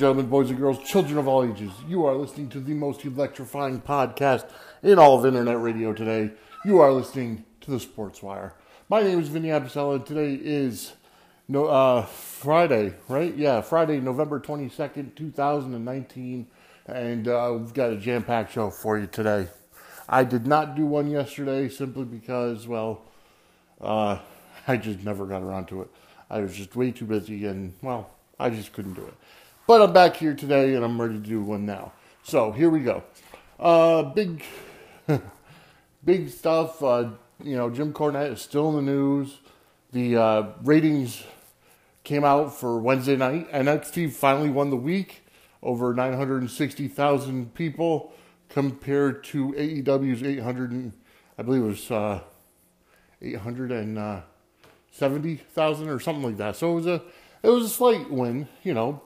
And gentlemen, boys and girls, children of all ages, you are listening to the most electrifying podcast in all of internet radio today. You are listening to the Sports Wire. My name is Vinny Apicella, and today is no uh, Friday, right? Yeah, Friday, November twenty second, two thousand and nineteen, and uh, we've got a jam packed show for you today. I did not do one yesterday simply because, well, uh, I just never got around to it. I was just way too busy, and well, I just couldn't do it. But I'm back here today, and I'm ready to do one now. So here we go. Uh, big, big stuff. Uh, you know, Jim Cornette is still in the news. The uh, ratings came out for Wednesday night. And NXT finally won the week, over 960,000 people compared to AEW's 800, and, I believe it was uh, 870,000 or something like that. So it was a it was a slight win, you know,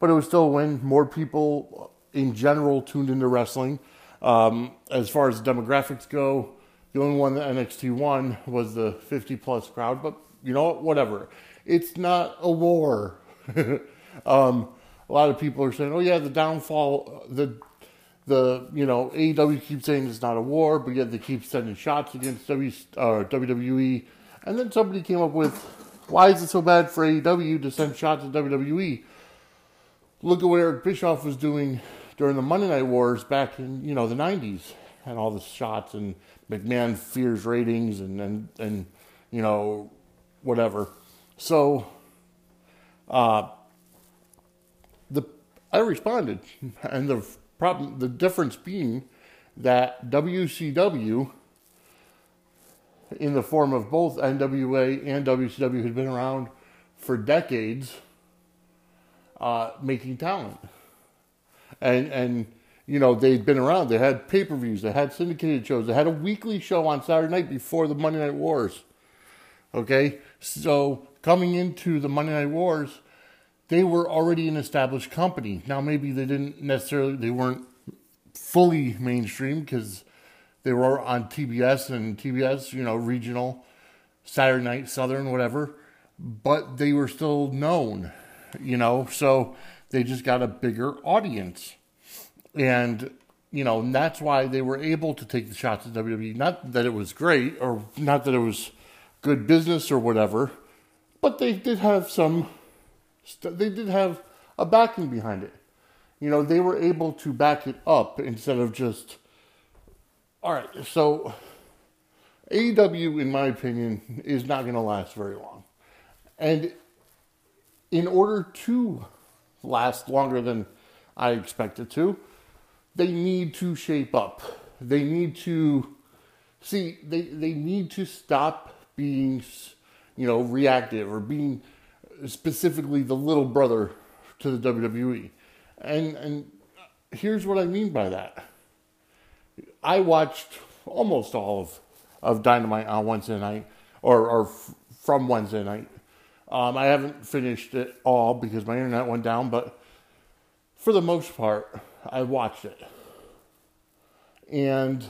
but it was still a win. More people in general tuned into wrestling. Um, as far as demographics go, the only one that NXT won was the 50 plus crowd, but you know what? Whatever. It's not a war. um, a lot of people are saying, "Oh yeah, the downfall, the the you know AEW keeps saying it's not a war, but yet they keep sending shots against w, uh, WWE." And then somebody came up with, "Why is it so bad for AEW to send shots at WWE?" Look at what Eric Bischoff was doing during the Monday Night Wars back in you know the '90s, and all the shots and McMahon fears ratings and and and you know whatever. So, uh, the I responded, and the problem, the difference being that WCW, in the form of both NWA and WCW, had been around for decades, uh, making talent, and and you know they'd been around. They had pay per views, they had syndicated shows, they had a weekly show on Saturday night before the Monday Night Wars. Okay, so coming into the Monday Night Wars, they were already an established company. Now maybe they didn't necessarily they weren't fully mainstream because they were on TBS and TBS, you know, regional, Saturday night, Southern, whatever. But they were still known, you know, so they just got a bigger audience. And, you know, and that's why they were able to take the shots at WWE. Not that it was great or not that it was good business or whatever, but they did have some, they did have a backing behind it. You know, they were able to back it up instead of just, all right, so AEW, in my opinion, is not going to last very long. And in order to last longer than I expect it to, they need to shape up. They need to see. They they need to stop being, you know, reactive or being specifically the little brother to the WWE. And and here's what I mean by that. I watched almost all of of Dynamite on Wednesday night, or or from Wednesday night. Um, I haven't finished it all because my internet went down, but for the most part, I watched it. And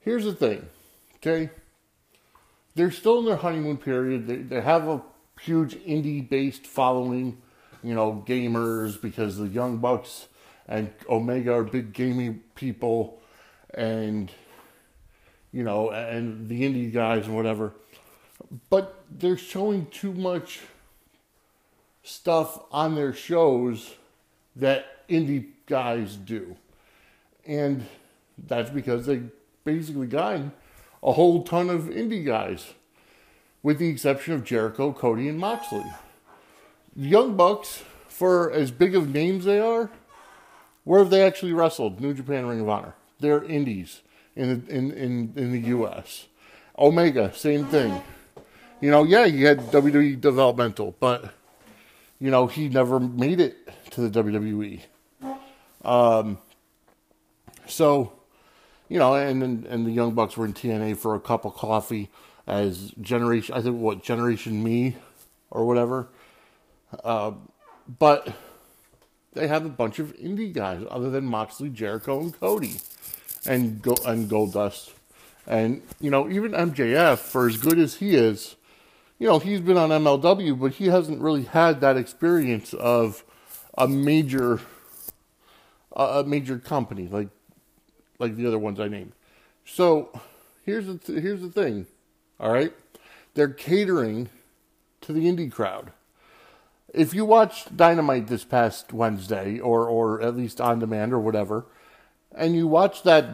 here's the thing, okay? They're still in their honeymoon period. They, they have a huge indie based following, you know, gamers because the Young Bucks and Omega are big gaming people and, you know, and the indie guys and whatever. But they're showing too much stuff on their shows that indie guys do. And that's because they basically got a whole ton of indie guys, with the exception of Jericho, Cody, and Moxley. The Young Bucks, for as big of names they are, where have they actually wrestled? New Japan Ring of Honor. They're indies in the, in, in, in the U.S. Omega, same thing. You know, yeah, he had WWE developmental, but you know he never made it to the WWE. Um, so, you know, and and the Young Bucks were in TNA for a cup of coffee as generation. I think what Generation Me or whatever. Uh, but they have a bunch of indie guys other than Moxley, Jericho, and Cody, and Go and Goldust, and you know even MJF for as good as he is, you know, he's been on MLW, but he hasn't really had that experience of a major, a major company like, like the other ones I named. So, here's the th- here's the thing, all right? They're catering to the indie crowd. If you watched Dynamite this past Wednesday, or or at least on demand or whatever, and you watch that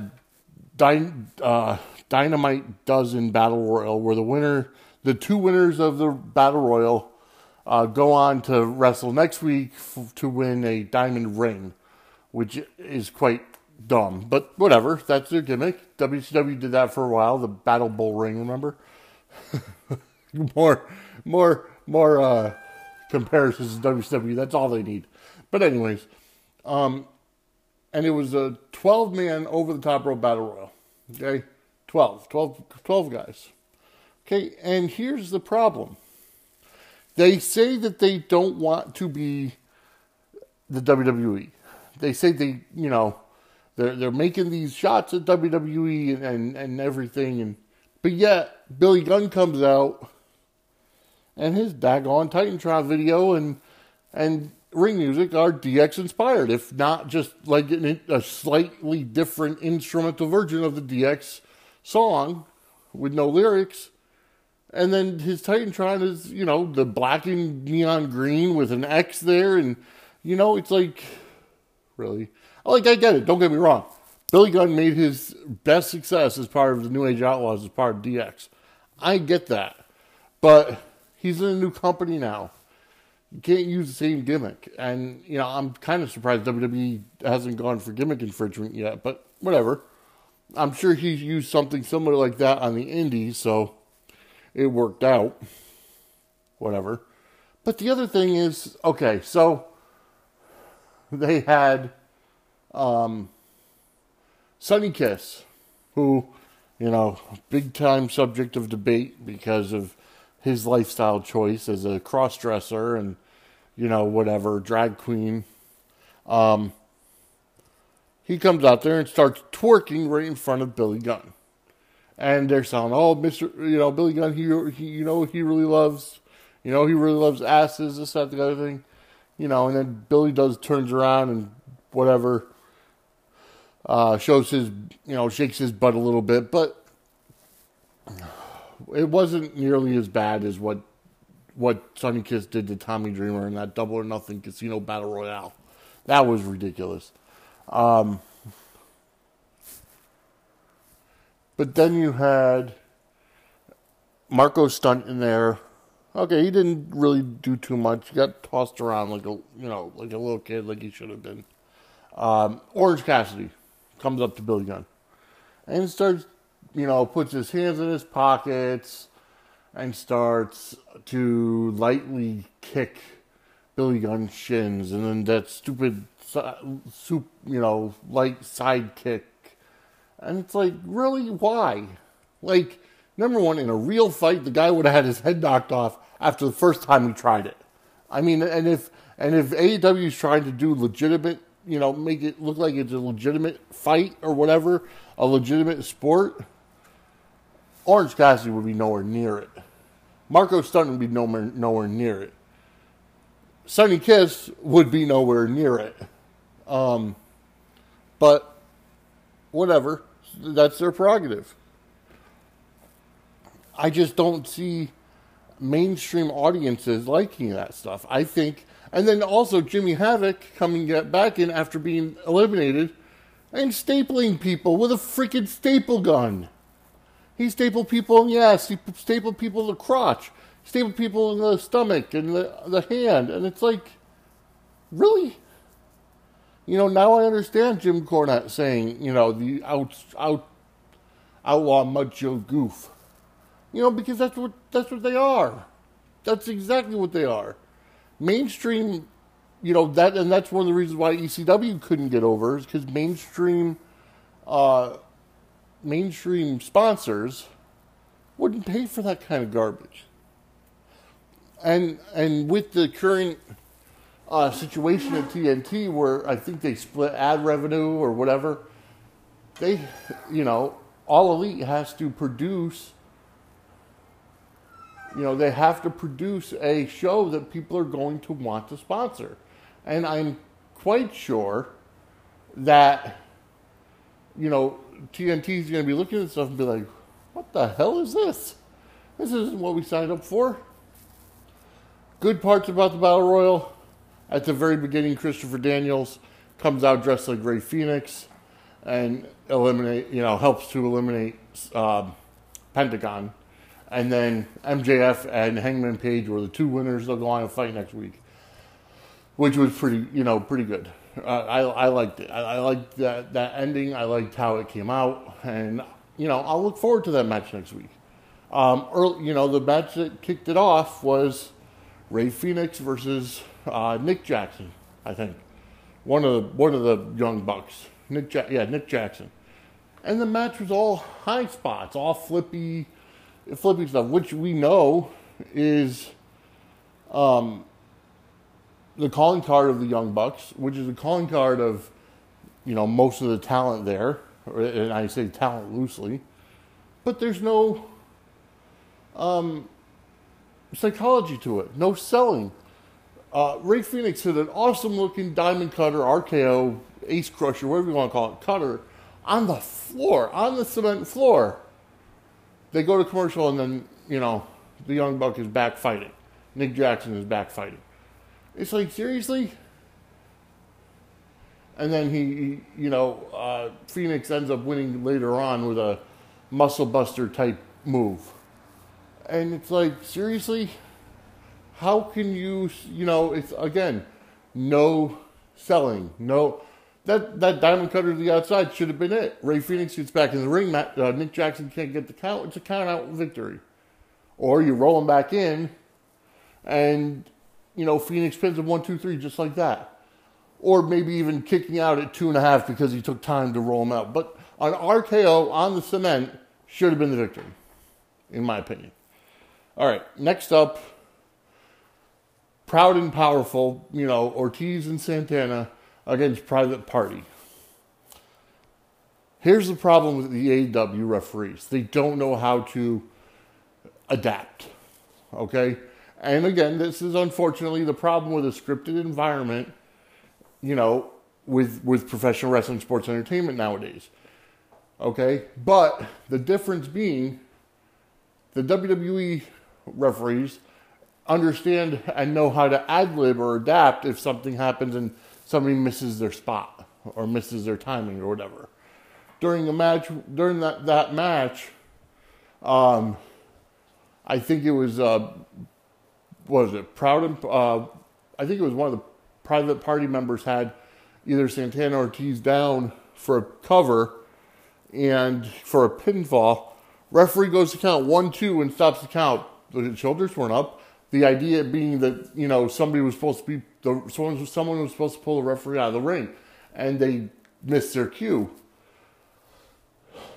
dy- uh, Dynamite dozen battle royal where the winner the two winners of the battle royal uh, go on to wrestle next week f- to win a diamond ring, which is quite dumb. But whatever, that's their gimmick. WCW did that for a while. The Battle Bowl ring, remember? more, more, more uh, comparisons to WCW. That's all they need. But anyways, um, and it was a 12 man over the top rope battle royal. Okay, 12, 12, 12 guys. Okay, and here's the problem. They say that they don't want to be the WWE. They say they, you know, they're they're making these shots at WWE and, and, and everything, and but yet Billy Gunn comes out and his daggone Titantron video and and ring music are DX inspired, if not just like a slightly different instrumental version of the DX song with no lyrics and then his Titantron is, you know, the black and neon green with an X there. And, you know, it's like, really? Like, I get it. Don't get me wrong. Billy Gunn made his best success as part of the New Age Outlaws, as part of DX. I get that. But he's in a new company now. You can't use the same gimmick. And, you know, I'm kind of surprised WWE hasn't gone for gimmick infringement yet, but whatever. I'm sure he's used something similar like that on the indies, so it worked out. Whatever. But the other thing is, okay, so they had um, Sonny Kiss, who, you know, big time subject of debate because of his lifestyle choice as a cross dresser and, you know, whatever, drag queen. Um, he comes out there and starts twerking right in front of Billy Gunn and they're saying, "Oh, Mister, you know, Billy Gunn, he, he, you know, he really loves, you know, he really loves asses, this, that, the other thing, you know." And then Billy does turns around and whatever, uh, shows his, you know, shakes his butt a little bit, but it wasn't nearly as bad as what what Sonny Kiss did to Tommy Dreamer in that Double or Nothing Casino Battle Royale. That was ridiculous. Um, But then you had Marko Stunt in there. Okay, he didn't really do too much. He got tossed around like a you know like a little kid, like he should have been. Um, Orange Cassidy comes up to Billy Gunn and starts, you know, puts his hands in his pockets and starts to lightly kick Billy Gunn's shins, and then that stupid, you know, light side kick and it's like, really? Why? Like, number one, in a real fight, the guy would have had his head knocked off after the first time he tried it. I mean, and if and if AEW is trying to do legitimate, you know, make it look like it's a legitimate fight or whatever, a legitimate sport, Orange Cassidy would be nowhere near it. Marko Stunt would be nowhere nowhere near it. Sonny Kiss would be nowhere near it. Um, but whatever. That's their prerogative. I just don't see mainstream audiences liking that stuff. I think, and then also Jimmy Havoc coming back in after being eliminated and stapling people with a freaking staple gun. He stapled people in the ass, he stapled people in the crotch, stapled people in the stomach and the, the hand, and it's like, really? You know, now I understand Jim Cornette saying, you know, the out, out, outlaw macho goof. You know, because that's what that's what they are. That's exactly what they are. Mainstream, you know that, and that's one of the reasons why ECW couldn't get over is because mainstream, uh, mainstream sponsors wouldn't pay for that kind of garbage. And and with the current uh, situation at TNT where I think they split ad revenue or whatever. They, you know, All Elite has to produce You know, they have to produce a show that people are going to want to sponsor. And I'm quite sure that, you know, TNT is going to be looking at stuff and be like, what the hell is this? This isn't what we signed up for. Good parts about the Battle Royal. At the very beginning, Christopher Daniels comes out dressed like Rey Fenix and eliminate, you know, helps to eliminate um, Pentagon. And then MJF and Hangman Page were the two winners. They'll go on and fight next week, which was pretty, you know, pretty good. Uh, I I liked it. I, I liked that that ending. I liked how it came out, and you know, I'll look forward to that match next week. Um, early, you know, the match that kicked it off was Rey Fenix versus uh, Nick Jackson. I think one of the one of the young bucks. Nick, ja- yeah, Nick Jackson, and the match was all high spots, all flippy, flippy stuff, which we know is um, the calling card of the Young Bucks, which is the calling card of you know most of the talent there, and I say talent loosely, but there's no um, psychology to it, no selling. Uh, Rey Fenix hit an awesome looking diamond cutter, RKO, ace crusher, whatever you want to call it, cutter, on the floor, on the cement floor. They go to commercial, and then, you know, the Young Buck is back fighting. Nick Jackson is back fighting. It's like, seriously? And then he, you know, uh, Fenix ends up winning later on with a muscle buster type move. And it's like, seriously? How can you, you know, it's again, no selling, no. That, that diamond cutter to the outside should have been it. Rey Fenix gets back in the ring. Matt, uh, Nick Jackson can't get the count. It's a count out victory. Or you roll him back in, and you know Fenix pins him one, two, three, just like that. Or maybe even kicking out at two and a half because he took time to roll him out. But on RKO on the cement should have been the victory, in my opinion. All right, next up, proud and powerful, you know, Ortiz and Santana against Private Party. Here's the problem with the AEW referees they don't know how to adapt. Okay? And again, this is unfortunately the problem with a scripted environment, you know, with, with professional wrestling sports entertainment nowadays. Okay? But the difference being the WWE referees understand and know how to ad lib or adapt if something happens and somebody misses their spot or misses their timing or whatever. During a match, during that, that match, um, I think it was, uh, was it, Proud and, uh, I think it was one of the private party members had either Santana or Ortiz down for a cover and for a pinfall. Referee goes to count one, two, and stops the count. The shoulders weren't up. The idea being that you know somebody was supposed to be the someone someone was supposed to pull the referee out of the ring, and they missed their cue.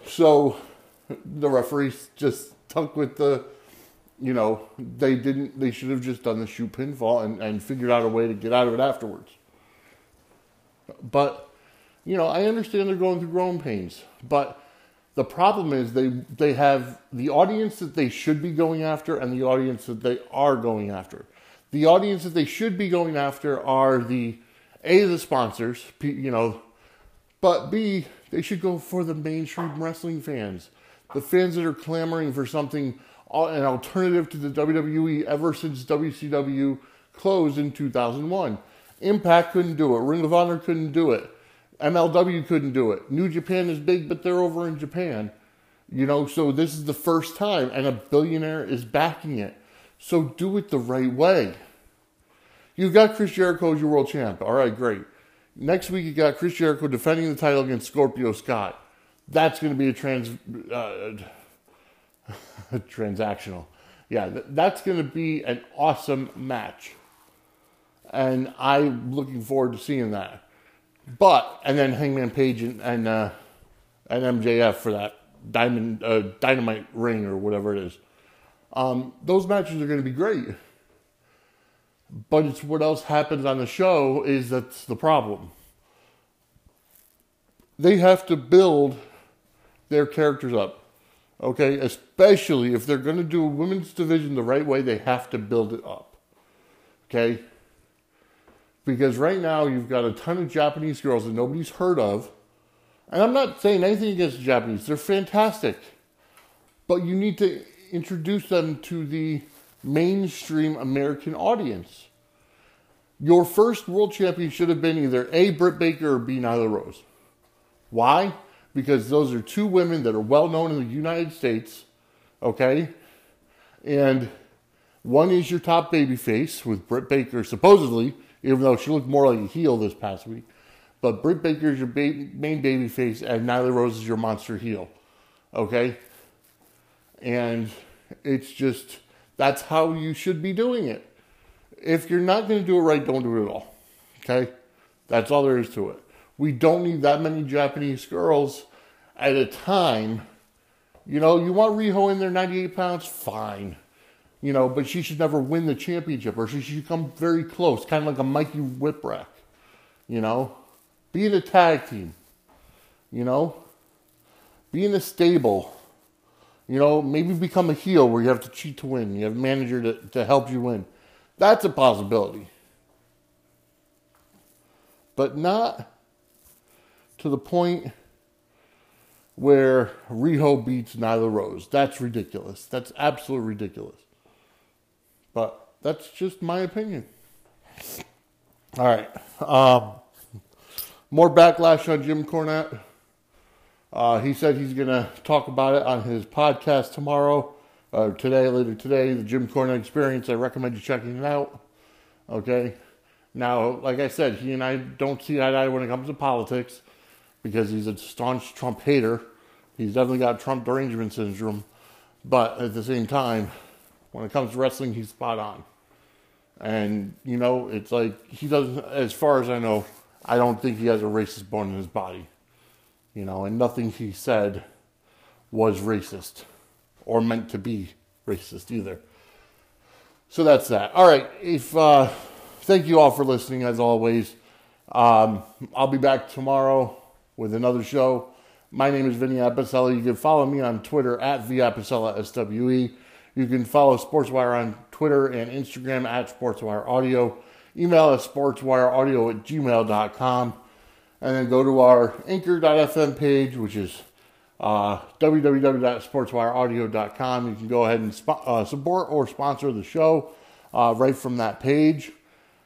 So the referee just stuck with the, you know, they didn't. They should have just done the shoot pinfall and and figured out a way to get out of it afterwards. But you know, I understand they're going through growing pains, but the problem is they they have the audience that they should be going after and the audience that they are going after. The audience that they should be going after are the a the sponsors, you know, but b they should go for the mainstream wrestling fans, the fans that are clamoring for something uh, an alternative to the WWE ever since WCW closed in 2001. Impact couldn't do it. Ring of Honor couldn't do it. MLW couldn't do it. New Japan is big, but they're over in Japan. You know, so this is the first time, and a billionaire is backing it. So do it the right way. You've got Chris Jericho as your world champ. All right, great. Next week, you got Chris Jericho defending the title against Scorpio Scott. That's going to be a trans uh, transactional. Yeah, that's going to be an awesome match, and I'm looking forward to seeing that. But and then Hangman Page and and, uh, and MJF for that diamond uh, dynamite ring or whatever it is. Um, those matches are going to be great. But it's what else happens on the show is that's the problem. They have to build their characters up. Okay, especially if they're going to do a women's division the right way, they have to build it up. Okay? Because right now you've got a ton of Japanese girls that nobody's heard of. And I'm not saying anything against the Japanese, they're fantastic. But you need to introduce them to the mainstream American audience. Your first world champion should have been either A. Britt Baker or B. Nyla Rose. Why? because those are two women that are well known in the United States, okay? And one is your top baby face with Britt Baker, supposedly, even though she looked more like a heel this past week. But Britt Baker is your ba- main baby face, and Nyla Rose is your monster heel, okay? And it's just, that's how you should be doing it. If you're not going to do it right, don't do it at all, okay? That's all there is to it. We don't need that many Japanese girls at a time. You know, you want Riho in there 98 pounds? Fine. You know, but she should never win the championship or she should come very close, kind of like a Mikey Whipwreck. You know, be in a tag team. You know, be in a stable. You know, maybe become a heel where you have to cheat to win. You have a manager to, to help you win. That's a possibility. But not to the point where Riho beats Nyla Rose. That's ridiculous. That's absolutely ridiculous. But that's just my opinion. All right. Um, more backlash on Jim Cornette. Uh, he said he's going to talk about it on his podcast tomorrow, or today, later today, the Jim Cornette Experience. I recommend you checking it out. Okay. Now, like I said, he and I don't see eye to eye when it comes to politics because he's a staunch Trump hater. He's definitely got Trump derangement syndrome. But at the same time, when it comes to wrestling, he's spot on. And, you know, it's like he doesn't, as far as I know, I don't think he has a racist bone in his body. You know, and nothing he said was racist or meant to be racist either. So that's that. All right. If, uh, thank you all for listening as always. Um, I'll be back tomorrow with another show. My name is Vinny Apicella. You can follow me on Twitter at VApicella SWE. You can follow SportsWire on Twitter and Instagram at SportsWire Audio. Email us sportswireaudio at gmail.com. And then go to our anchor.fm page, which is uh, www.sportswireaudio.com. You can go ahead and sp- uh, support or sponsor the show uh, right from that page.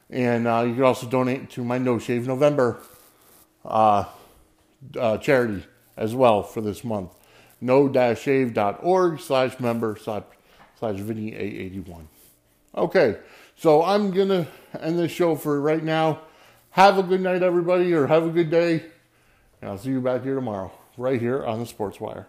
And uh, you can also donate to my No Shave November uh, uh, charity as well for this month. no-shave.org slash member slash, slash Vinny A81. Okay, so I'm going to end this show for right now. Have a good night, everybody, or have a good day. And I'll see you back here tomorrow, right here on the Sports Wire.